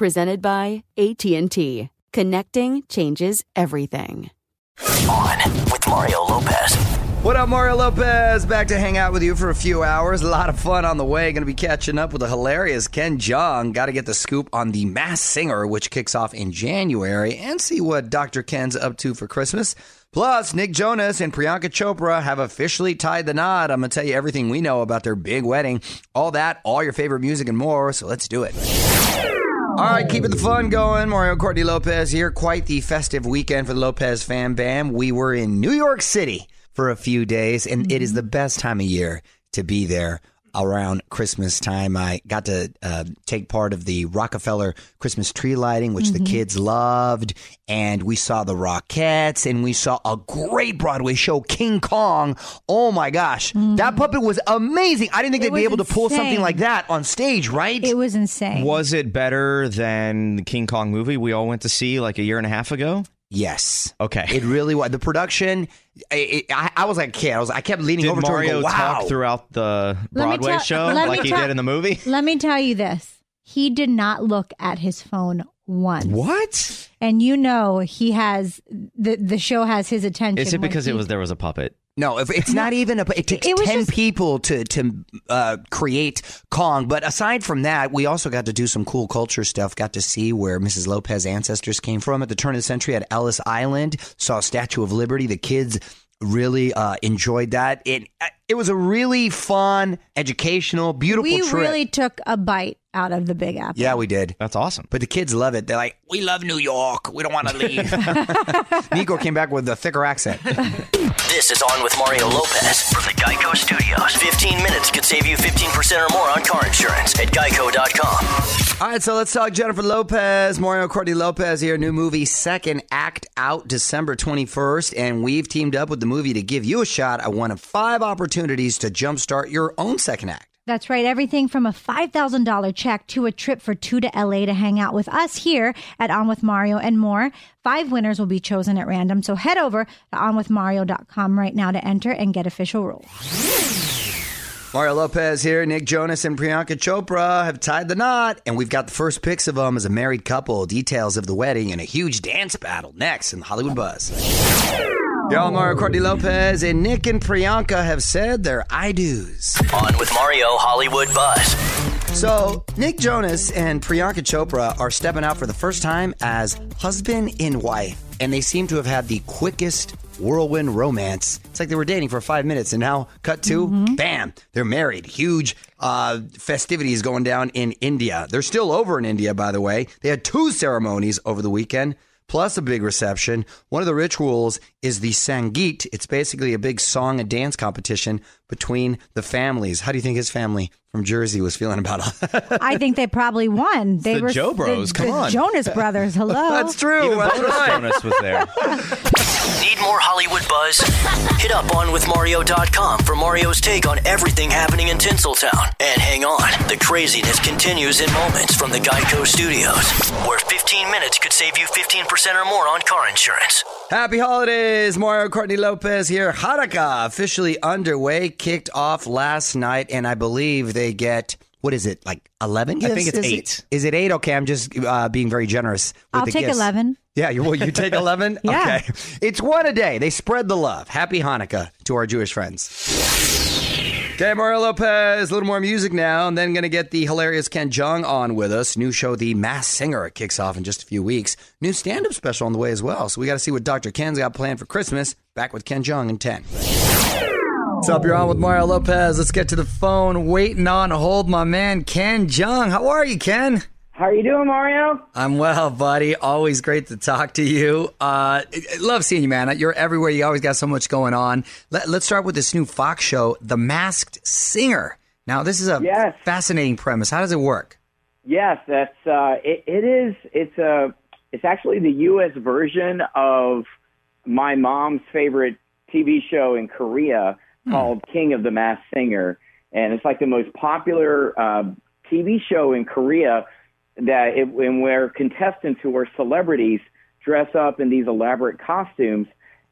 Presented by AT&T. Connecting changes everything. On with Mario Lopez. What up, Mario Lopez? Back to hang out with you for a few hours. A lot of fun on the way. Going to be catching up with the hilarious Ken Jeong. Got to get the scoop on The Masked Singer, which kicks off in January, and see what Dr. Ken's up to for Christmas. Plus, Nick Jonas and Priyanka Chopra have officially tied the knot. I'm going to tell you everything we know about their big wedding. All that, all your favorite music, and more. So let's do it. All right, keeping the fun going. Mario Courtney Lopez here. Quite the festive weekend for the Lopez Fam Bam. We were in New York City for a few days, and it is the best time of year to be there around Christmas time. I got to uh, take part of the Rockefeller Christmas tree lighting, which the kids loved, and we saw the Rockettes, and we saw a great Broadway show, King Kong. Oh my gosh, that puppet was amazing! I didn't think It they'd be was able to pull something like that on stage, right? It was insane. Was it better than the King Kong movie we all went to see like a year and a half ago? Yes. Okay. It really was. The production, I, I, I was like a kid. I was. I kept leaning Did over to her and go, wow. talk throughout the Broadway tell- show like he tell- did in the movie? Let me tell you this. He did not look at his phone once. What? And you know he has the the show has his attention. Is it because he- it was there was a puppet? No, if it's not even a. It takes It ten just- people to to uh, create Kong. But aside from that, we also got to do some cool culture stuff. Got to see where Mrs. Lopez ancestors came from at the turn of the century at Ellis Island. Saw Statue of Liberty. The kids really uh, enjoyed that. It it was a really fun, educational, beautiful we trip. really took a bite out of the Big Apple. yeah, we did. That's awesome. But the kids love it. They're like, we love New York. We don't want to leave. Nico came back with a thicker accent. This is On with Mario Lopez from the Geico Studios. 15 minutes could save you 15% or more on car insurance at geico.com. All right, so let's talk Jennifer Lopez, Mario Courtney Lopez here. New movie, Second Act, out December 21st. And we've teamed up with the movie to give you a shot at one of five opportunities to jumpstart your own second act. That's right. Everything from a $5,000 check to a trip for two to LA to hang out with us here at On With Mario and more. Five winners will be chosen at random. So head over to onwithmario.com right now to enter and get official rules. Mario Lopez here. Nick Jonas and Priyanka Chopra have tied the knot, and we've got the first pics of them as a married couple, details of the wedding, and a huge dance battle next in the Hollywood Buzz. Y'all, Mario Courtney Lopez and Nick and Priyanka have said their I do's. On with Mario Hollywood Buzz. So, Nick Jonas and Priyanka Chopra are stepping out for the first time as husband and wife, and they seem to have had the quickest whirlwind romance. It's like they were dating for five minutes, and now cut to bam, they're married. Huge uh, festivities going down in India. They're still over in India, by the way. They had two ceremonies over the weekend plus a big reception. One of the rituals is the Sangeet. It's basically a big song and dance competition between the families. How do you think his family from Jersey was feeling about it? I think they probably won. They the were Jo Bros, The, come the on. Jonas Brothers. Hello. That's true. Even That's bonus right. bonus was there. Need more Hollywood buzz? Hit up onwithmario.com for Mario's take on everything happening in Tinseltown. And hang on, the craziness continues in moments from the Geico Studios, where 15 minutes could save you 15% or more on car insurance. Happy holidays, Mario Courtney Lopez here. Hanukkah officially underway, kicked off last night, and I believe they get what is it like eleven? I think it's Is eight. Is it eight? Okay, I'm just uh, being very generous. With I'll the take gifts. 11. Yeah, you well, you take eleven. Yeah. Okay, it's one a day. They spread the love. Happy Hanukkah to our Jewish friends. Okay, Mario Lopez, a little more music now, and then going to get the hilarious Ken Jeong on with us. New show, The Masked Singer, kicks off in just a few weeks. New stand up special on the way as well. So we got to see what Dr. Ken's got planned for Christmas. Back with Ken Jeong in 10. What's up? You're on with Mario Lopez. Let's get to the phone. Waiting on hold, my man, Ken Jeong. How are you, Ken? How are you doing, Mario? I'm well, buddy. Always great to talk to you. Uh, love seeing you, man. You're everywhere. You always got so much going on. Let, let's start with this new Fox show, The Masked Singer. Now, this is a Yes. fascinating premise. How does it work? Yes, that's uh, it, it is. It's a. It's actually the U.S. version of my mom's favorite TV show in Korea called King of the Masked Singer, and it's like the most popular uh, TV show in Korea that it, and where contestants who are celebrities dress up in these elaborate costumes,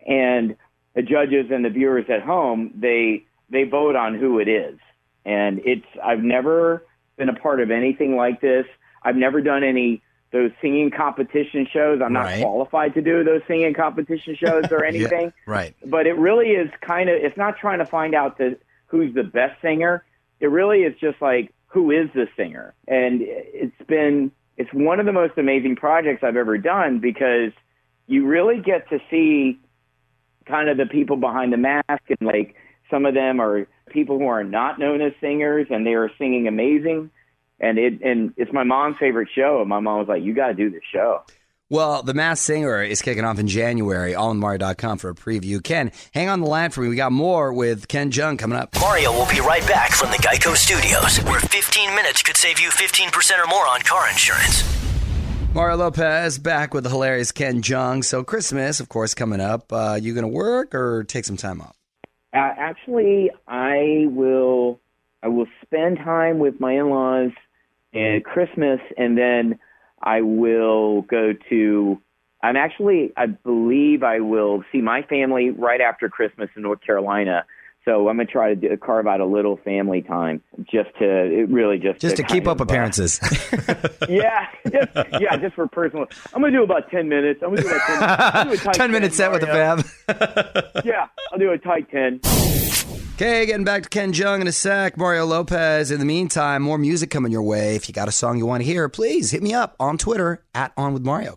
and the judges and the viewers at home they they vote on who it is, and it's I've never been a part of anything like this. I've never done any those singing competition shows. I'm not Right. qualified to do those singing competition shows or anything Right. but it really is kind of it's not trying to find out the who's the best singer it really is just like who is the singer and it's been it's one of the most amazing projects i've ever done because you really get to see kind of the people behind the mask and like some of them are people who are not known as singers and they are singing amazing and it and it's my mom's favorite show and my mom was like you got to do this show Well, The Masked Singer is kicking off in January. AllInMario.com for a preview. Ken, hang on the line for me. We got more with Ken Jeong coming up. Mario will be right back from the Geico Studios, where 15 minutes could save you 15% or more on car insurance. Mario Lopez back with the hilarious Ken Jeong. So Christmas, of course, coming up. Uh, you going to work or take some time off? Uh, actually, I will. I will spend time with my in-laws at Christmas, and then I will go to. I'm actually. I believe I will see my family right after Christmas in North Carolina. So I'm gonna try to do, carve out a little family time just to it really just Just to keep up of, uh, appearances. yeah, just, yeah, just for personal. I'm gonna do about ten minutes. I'm gonna do about 10, I'll do a tight 10 minute set with the fam. Yeah, I'll do a tight ten. Okay, getting back to Ken Jeong in a sec. Mario Lopez. In the meantime, more music coming your way. If you got a song you want to hear, please hit me up on Twitter at On With Mario.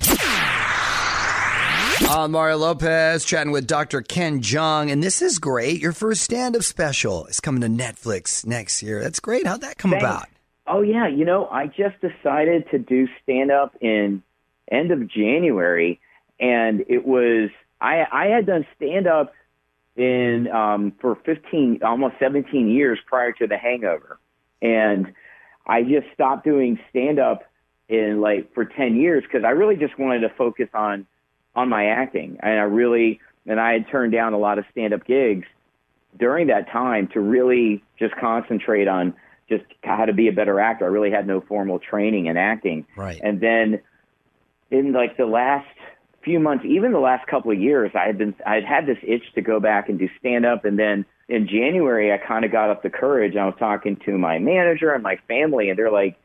I'm Mario Lopez chatting with Dr. Ken Jeong, and this is great. Your first stand up special is coming to Netflix next year. That's great. How'd that come Thanks. about? Oh yeah, you know, I just decided to do stand up in end of January and it was I I had done stand up in um for 15 almost 17 years prior to the hangover. And I just stopped doing stand up in like for 10 years cuz I really just wanted to focus on on my acting. And I really and I had turned down a lot of stand up gigs during that time to really just concentrate on just how to be a better actor. I really had no formal training in acting. Right. And then in like the last few months, even the last couple of years, I had been I had had this itch to go back and do stand up and then in January I kind of got up the courage. I was talking to my manager and my family and they're like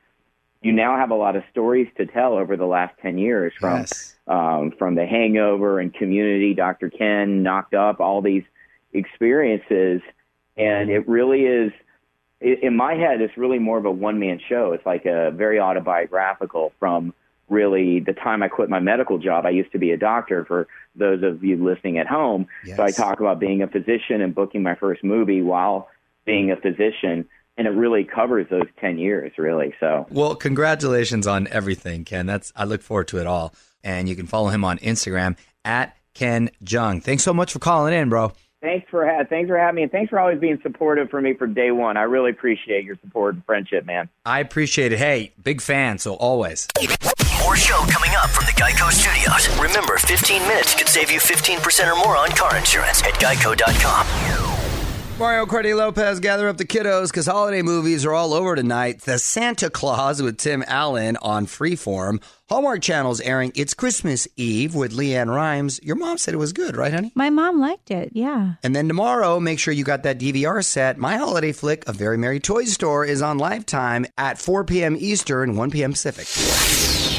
you now have a lot of stories to tell over the last 10 years from Yes. um, from the hangover and community, Dr. Ken, knocked up, all these experiences. And it really is, in my head, it's really more of a one man show. It's like a very autobiographical from really the time I quit my medical job. I used to be a doctor for those of you listening at home. So I talk about being a physician and booking my first movie while being a physician. And it really covers those 10 years, really. So Well, congratulations on everything, Ken. That's I look forward to it all. And you can follow him on Instagram at Ken Jeong. Thanks so much for calling in, bro. thanks for, ha- thanks for having me. And thanks for always being supportive for me from day one. I really appreciate your support and friendship, man. I appreciate it. Hey, big fan, so always. More show coming up from the Geico Studios. Remember, 15 minutes could save you 15% or more on car insurance at geico.com. Mario Courtney Lopez gather up the kiddos because holiday movies are all over tonight. The Santa Claus with Tim Allen on Freeform. Hallmark Channel's airing It's Christmas Eve with LeAnn Rimes. Your mom said it was good, right, honey? My mom liked it. Yeah. And then tomorrow, make sure you got that DVR set. My holiday flick, A Very Merry Toy Store, is on Lifetime at 4 p.m. Eastern, 1 p.m. Pacific.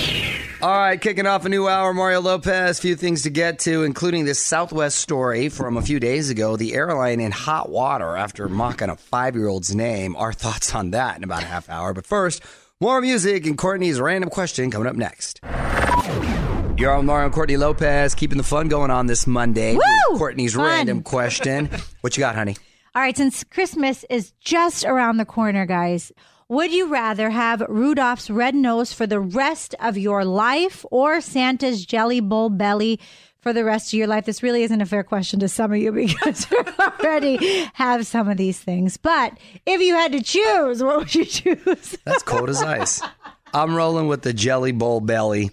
All right, kicking off a new hour, Mario Lopez. Few things to get to, including this Southwest story from a few days ago. The airline in hot water after mocking a five-year-old's name. Our thoughts on that in about a half hour. But first, more music and Courtney's random question coming up next. You're on Mario and Courtney Lopez, keeping the fun going on this Monday. Woo! Courtney's Fun. random question. what you got, honey? All right, since Christmas is just around the corner, guys, would you rather have Rudolph's red nose for the rest of your life or Santa's jelly bowl belly for the rest of your life? This really isn't a fair question to some of you because you already have some of these things. But if you had to choose, what would you choose? That's cold as ice. I'm rolling with the jelly bowl belly.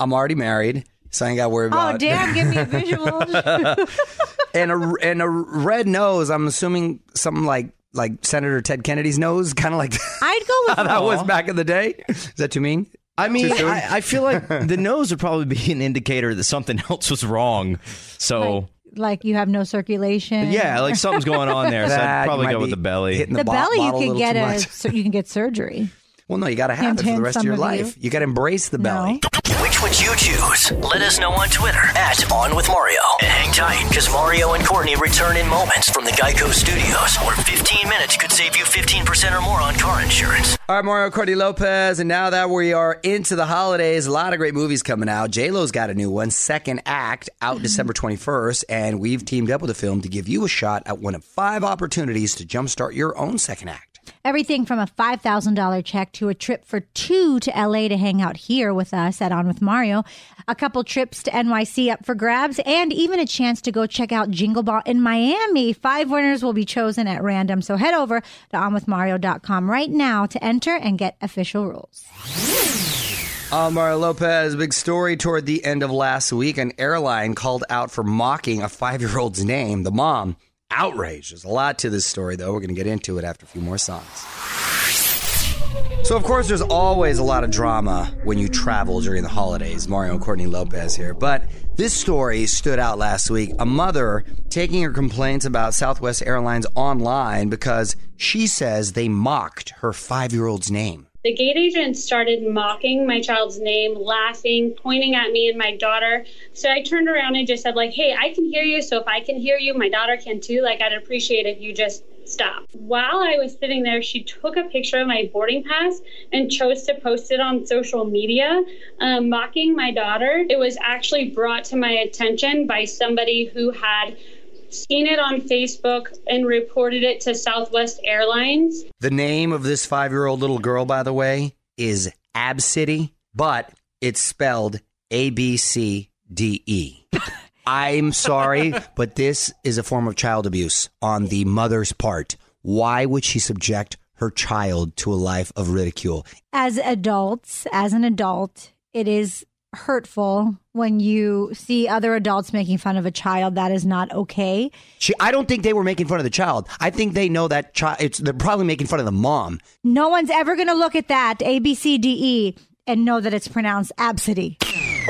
I'm already married, so I ain't got to worry oh, about it. Oh, damn, give me a visual. and a and a red nose. I'm assuming something like like Senator Ted Kennedy's nose, kind of like I'd go with how that was back in the day. Is that too mean? I mean, I, I feel like the nose would probably be an indicator that something else was wrong. So, like you have no circulation. yeah, like something's going on there. So I'd probably go with the belly. hitting The bo- belly, you bottle a could little get a, so you can get surgery. Well, no, you got to have Hint, it for the rest of your life. you. You, got to embrace the belly. Which would you choose? Let us know on Twitter at On With Mario. And hang tight, because Mario and Courtney return in moments from the Geico Studios, where 15 minutes could save you 15% or more on car insurance. All right, Mario Courtney Lopez, and now that we are into the holidays, a lot of great movies coming out. J Lo's got a new one, Second Act, out mm-hmm. December twenty first, and we've teamed up with a film to give you a shot at one of five opportunities to jumpstart your own second act. Everything from a $5,000 check to a trip for two to LA to hang out here with us at On With Mario, a couple trips to NYC up for grabs, and even a chance to go check out Jingle Ball in Miami. Five winners will be chosen at random. So head over to onwithmario.com right now to enter and get official rules. I'm Mario Lopez. Big story toward the end of last week. An airline called out for mocking a five year old's name. The mom outraged. There's a lot to this story, though. We're going to get into it after a few more songs. So, of course, there's always a lot of drama when you travel during the holidays. Mario and Courtney Lopez here. But this story stood out last week. A mother taking her complaints about Southwest Airlines online because she says they mocked her five year old's name. The gate agent started mocking my child's name, laughing, pointing at me and my daughter. So I turned around and just said, like, hey, I can hear you. So if I can hear you, my daughter can too. Like, I'd appreciate if you just stop. While I was sitting there, she took a picture of my boarding pass and chose to post it on social media, um, mocking my daughter. It was actually brought to my attention by somebody who had seen it on Facebook and reported it to Southwest Airlines. The name of this five year old little girl, by the way, is Absidy, but it's spelled A B C D E. I'm sorry, but this is a form of child abuse on the mother's part. Why would she subject her child to a life of ridicule? As adults, as an adult, it is hurtful when you see other adults making fun of a child. That is not okay. She, I don't think they were making fun of the child. I think they know that child. It's they're probably making fun of the mom. No one's ever going to look at that A B C D E and know that it's pronounced absidy.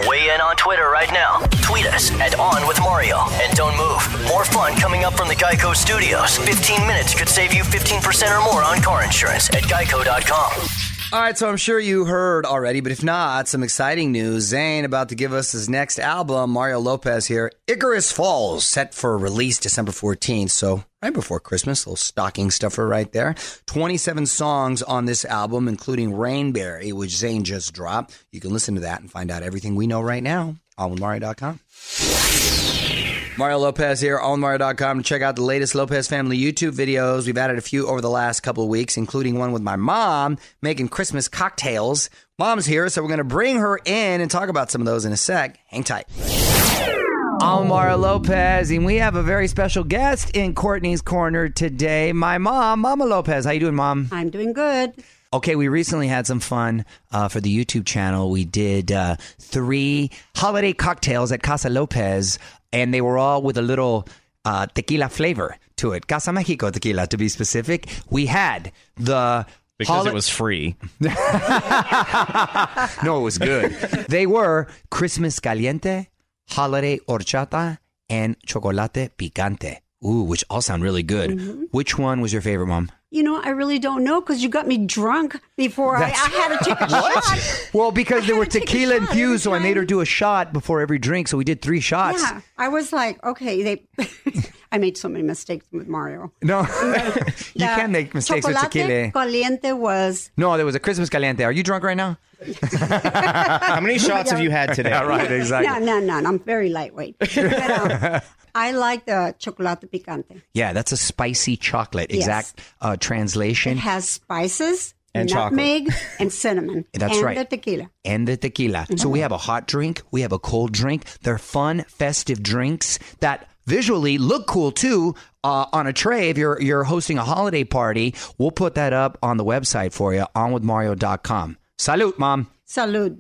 Weigh in on Twitter right now. Tweet us at On With Mario. And don't move. More fun coming up from the Geico Studios. 15 minutes could save you 15% or more on car insurance at geico.com. All right, so I'm sure you heard already, but if not, some exciting news. Zayn about to give us his next album. Mario Lopez here. Icarus Falls, set for release December 14th. So right before Christmas, a little stocking stuffer right there. 27 songs on this album, including Rainberry, which Zayn just dropped. You can listen to that and find out everything we know right now on Mario.com. Mario Lopez here on Mario.com to check out the latest Lopez family YouTube videos. We've added a few over the last couple of weeks, including one with my mom making Christmas cocktails. Mom's here, so we're going to bring her in and talk about some of those in a sec. Hang tight. I'm Mario Lopez, and we have a very special guest in Courtney's Corner today. My mom, Mama Lopez. How you doing, Mom? I'm doing good. Okay, we recently had some fun uh, for the YouTube channel. We did uh, three holiday cocktails at Casa Lopez, and they were all with a little uh, tequila flavor to it. Casa Mexico tequila, to be specific. We had the Because holi- it was free. no, it was good. they were Christmas caliente, holiday horchata, and chocolate picante. Ooh, which all sound really good. Mm-hmm. Which one was your favorite, Mom? You know, I really don't know because you got me drunk before I, I had to take a shot. Well, because they were had to take a tequila infused, so I made her do a shot before every drink. So we did three shots. Yeah, I was like, okay, they. I made so many mistakes with Mario. No, you The can make mistakes with tequila. Caliente was No, there was a Christmas caliente. Are you drunk right now? How many shots have you had today? Yeah, right, exactly. no, no, no. I'm very lightweight. But, um, I like the chocolate picante. Yeah, that's a spicy chocolate. Yes. Exact uh, translation. It has spices, And chocolate. nutmeg, and cinnamon. That's and right. the tequila. and the tequila. So we have a hot drink, we have a cold drink. They're fun, festive drinks that visually look cool too. Uh, on a tray, if you're you're hosting a holiday party, we'll put that up on the website for you, onwithmario.com. Salute, mom. Salute.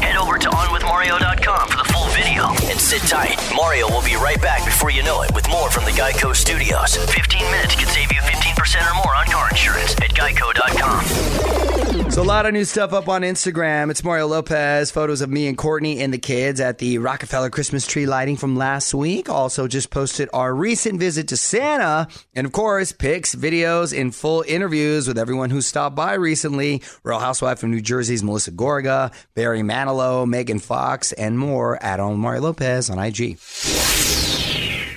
Head over to OnWithMario.com for the full video and sit tight. Mario will be right back before you know it with more from the Geico Studios. 15 minutes could save you 15% or more on car insurance at Geico.com. So a lot of new stuff up on Instagram. It's Mario Lopez, photos of me and Courtney and the kids at the Rockefeller Christmas tree lighting from last week. Also just posted our recent visit to Santa and of course pics, videos, and full interviews with everyone who stopped by recently. Real Housewife of New Jersey's Melissa Gorga, Barry Manilow, Megan Fox, and more at on Mario Lopez on IG.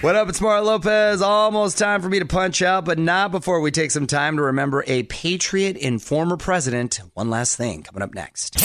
What up? It's Mario Lopez. Almost time for me to punch out, but not before we take some time to remember a patriot and former president. One last thing coming up next.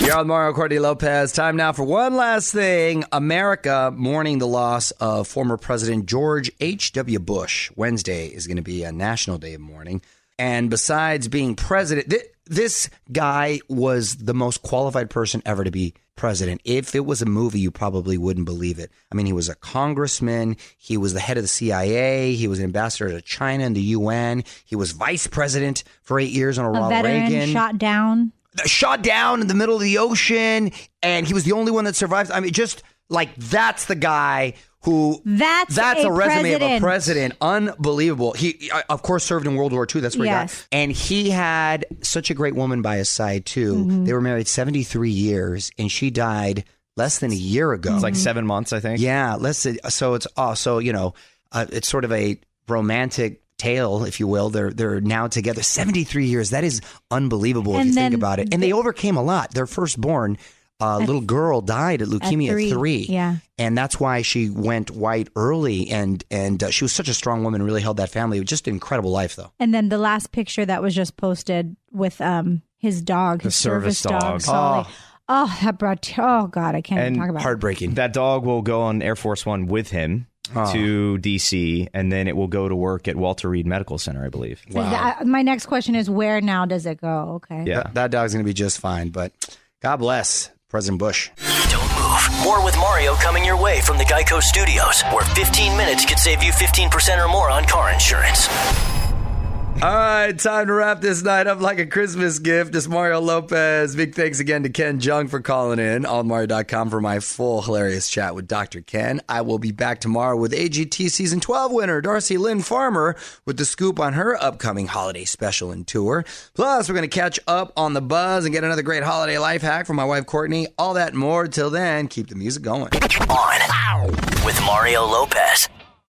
You're on Mario Courtney Lopez. Time now for one last thing. America mourning the loss of former President George H.W. Bush. Wednesday is going to be a national day of mourning. And besides being president, th- this guy was the most qualified person ever to be president. If it was a movie, you probably wouldn't believe it. I mean, he was a congressman. He was the head of the CIA. He was an ambassador to China and the UN. He was vice president for eight years on A Ronald veteran Reagan shot down. shot down in the middle of the ocean, and he was the only one that survived. I mean, just like that's the guy who That's that's a a, resume of a president. president. Unbelievable. He, uh, of course, served in World War II. That's where he Yes. got. And he had such a great woman by his side too. Mm-hmm. They were married seventy three years, and she died less than a year ago. It's like seven months, I think. Yeah, less than, so it's also you know uh, it's sort of a romantic tale, if you will. They're they're now together seventy three years. That is unbelievable if And you think about it. And they overcame a lot. Their firstborn. Uh, little girl died at leukemia three, at three, yeah. and that's why she went white early. And and uh, she was such a strong woman, really held that family. Just an incredible life, though. And then the last picture that was just posted with um his dog, his service service, dog. dog. Sully. Oh. that brought. te- Oh God, I can't even And talk about. it. Heartbreaking. That dog will go on Air Force One with him to DC, and then it will go to work at Walter Reed Medical Center, I believe. So that- my next question is, where now does it go? Okay. Yeah. That, that dog's gonna be just fine. But God bless President Bush. Don't move. More with Mario coming your way from the Geico Studios, where 15 minutes could save you 15% or more on car insurance. All right, time to wrap this night up like a Christmas gift. It's Mario Lopez. Big thanks again to Ken Jeong for calling in on Mario.com for my full hilarious chat with Dr. Ken. I will be back tomorrow with AGT Season 12 winner Darci Lynne Farmer with the scoop on her upcoming holiday special and tour. Plus, we're going to catch up on the buzz and get another great holiday life hack from my wife Courtney. All that and more. Till then, keep the music going. On with Mario Lopez.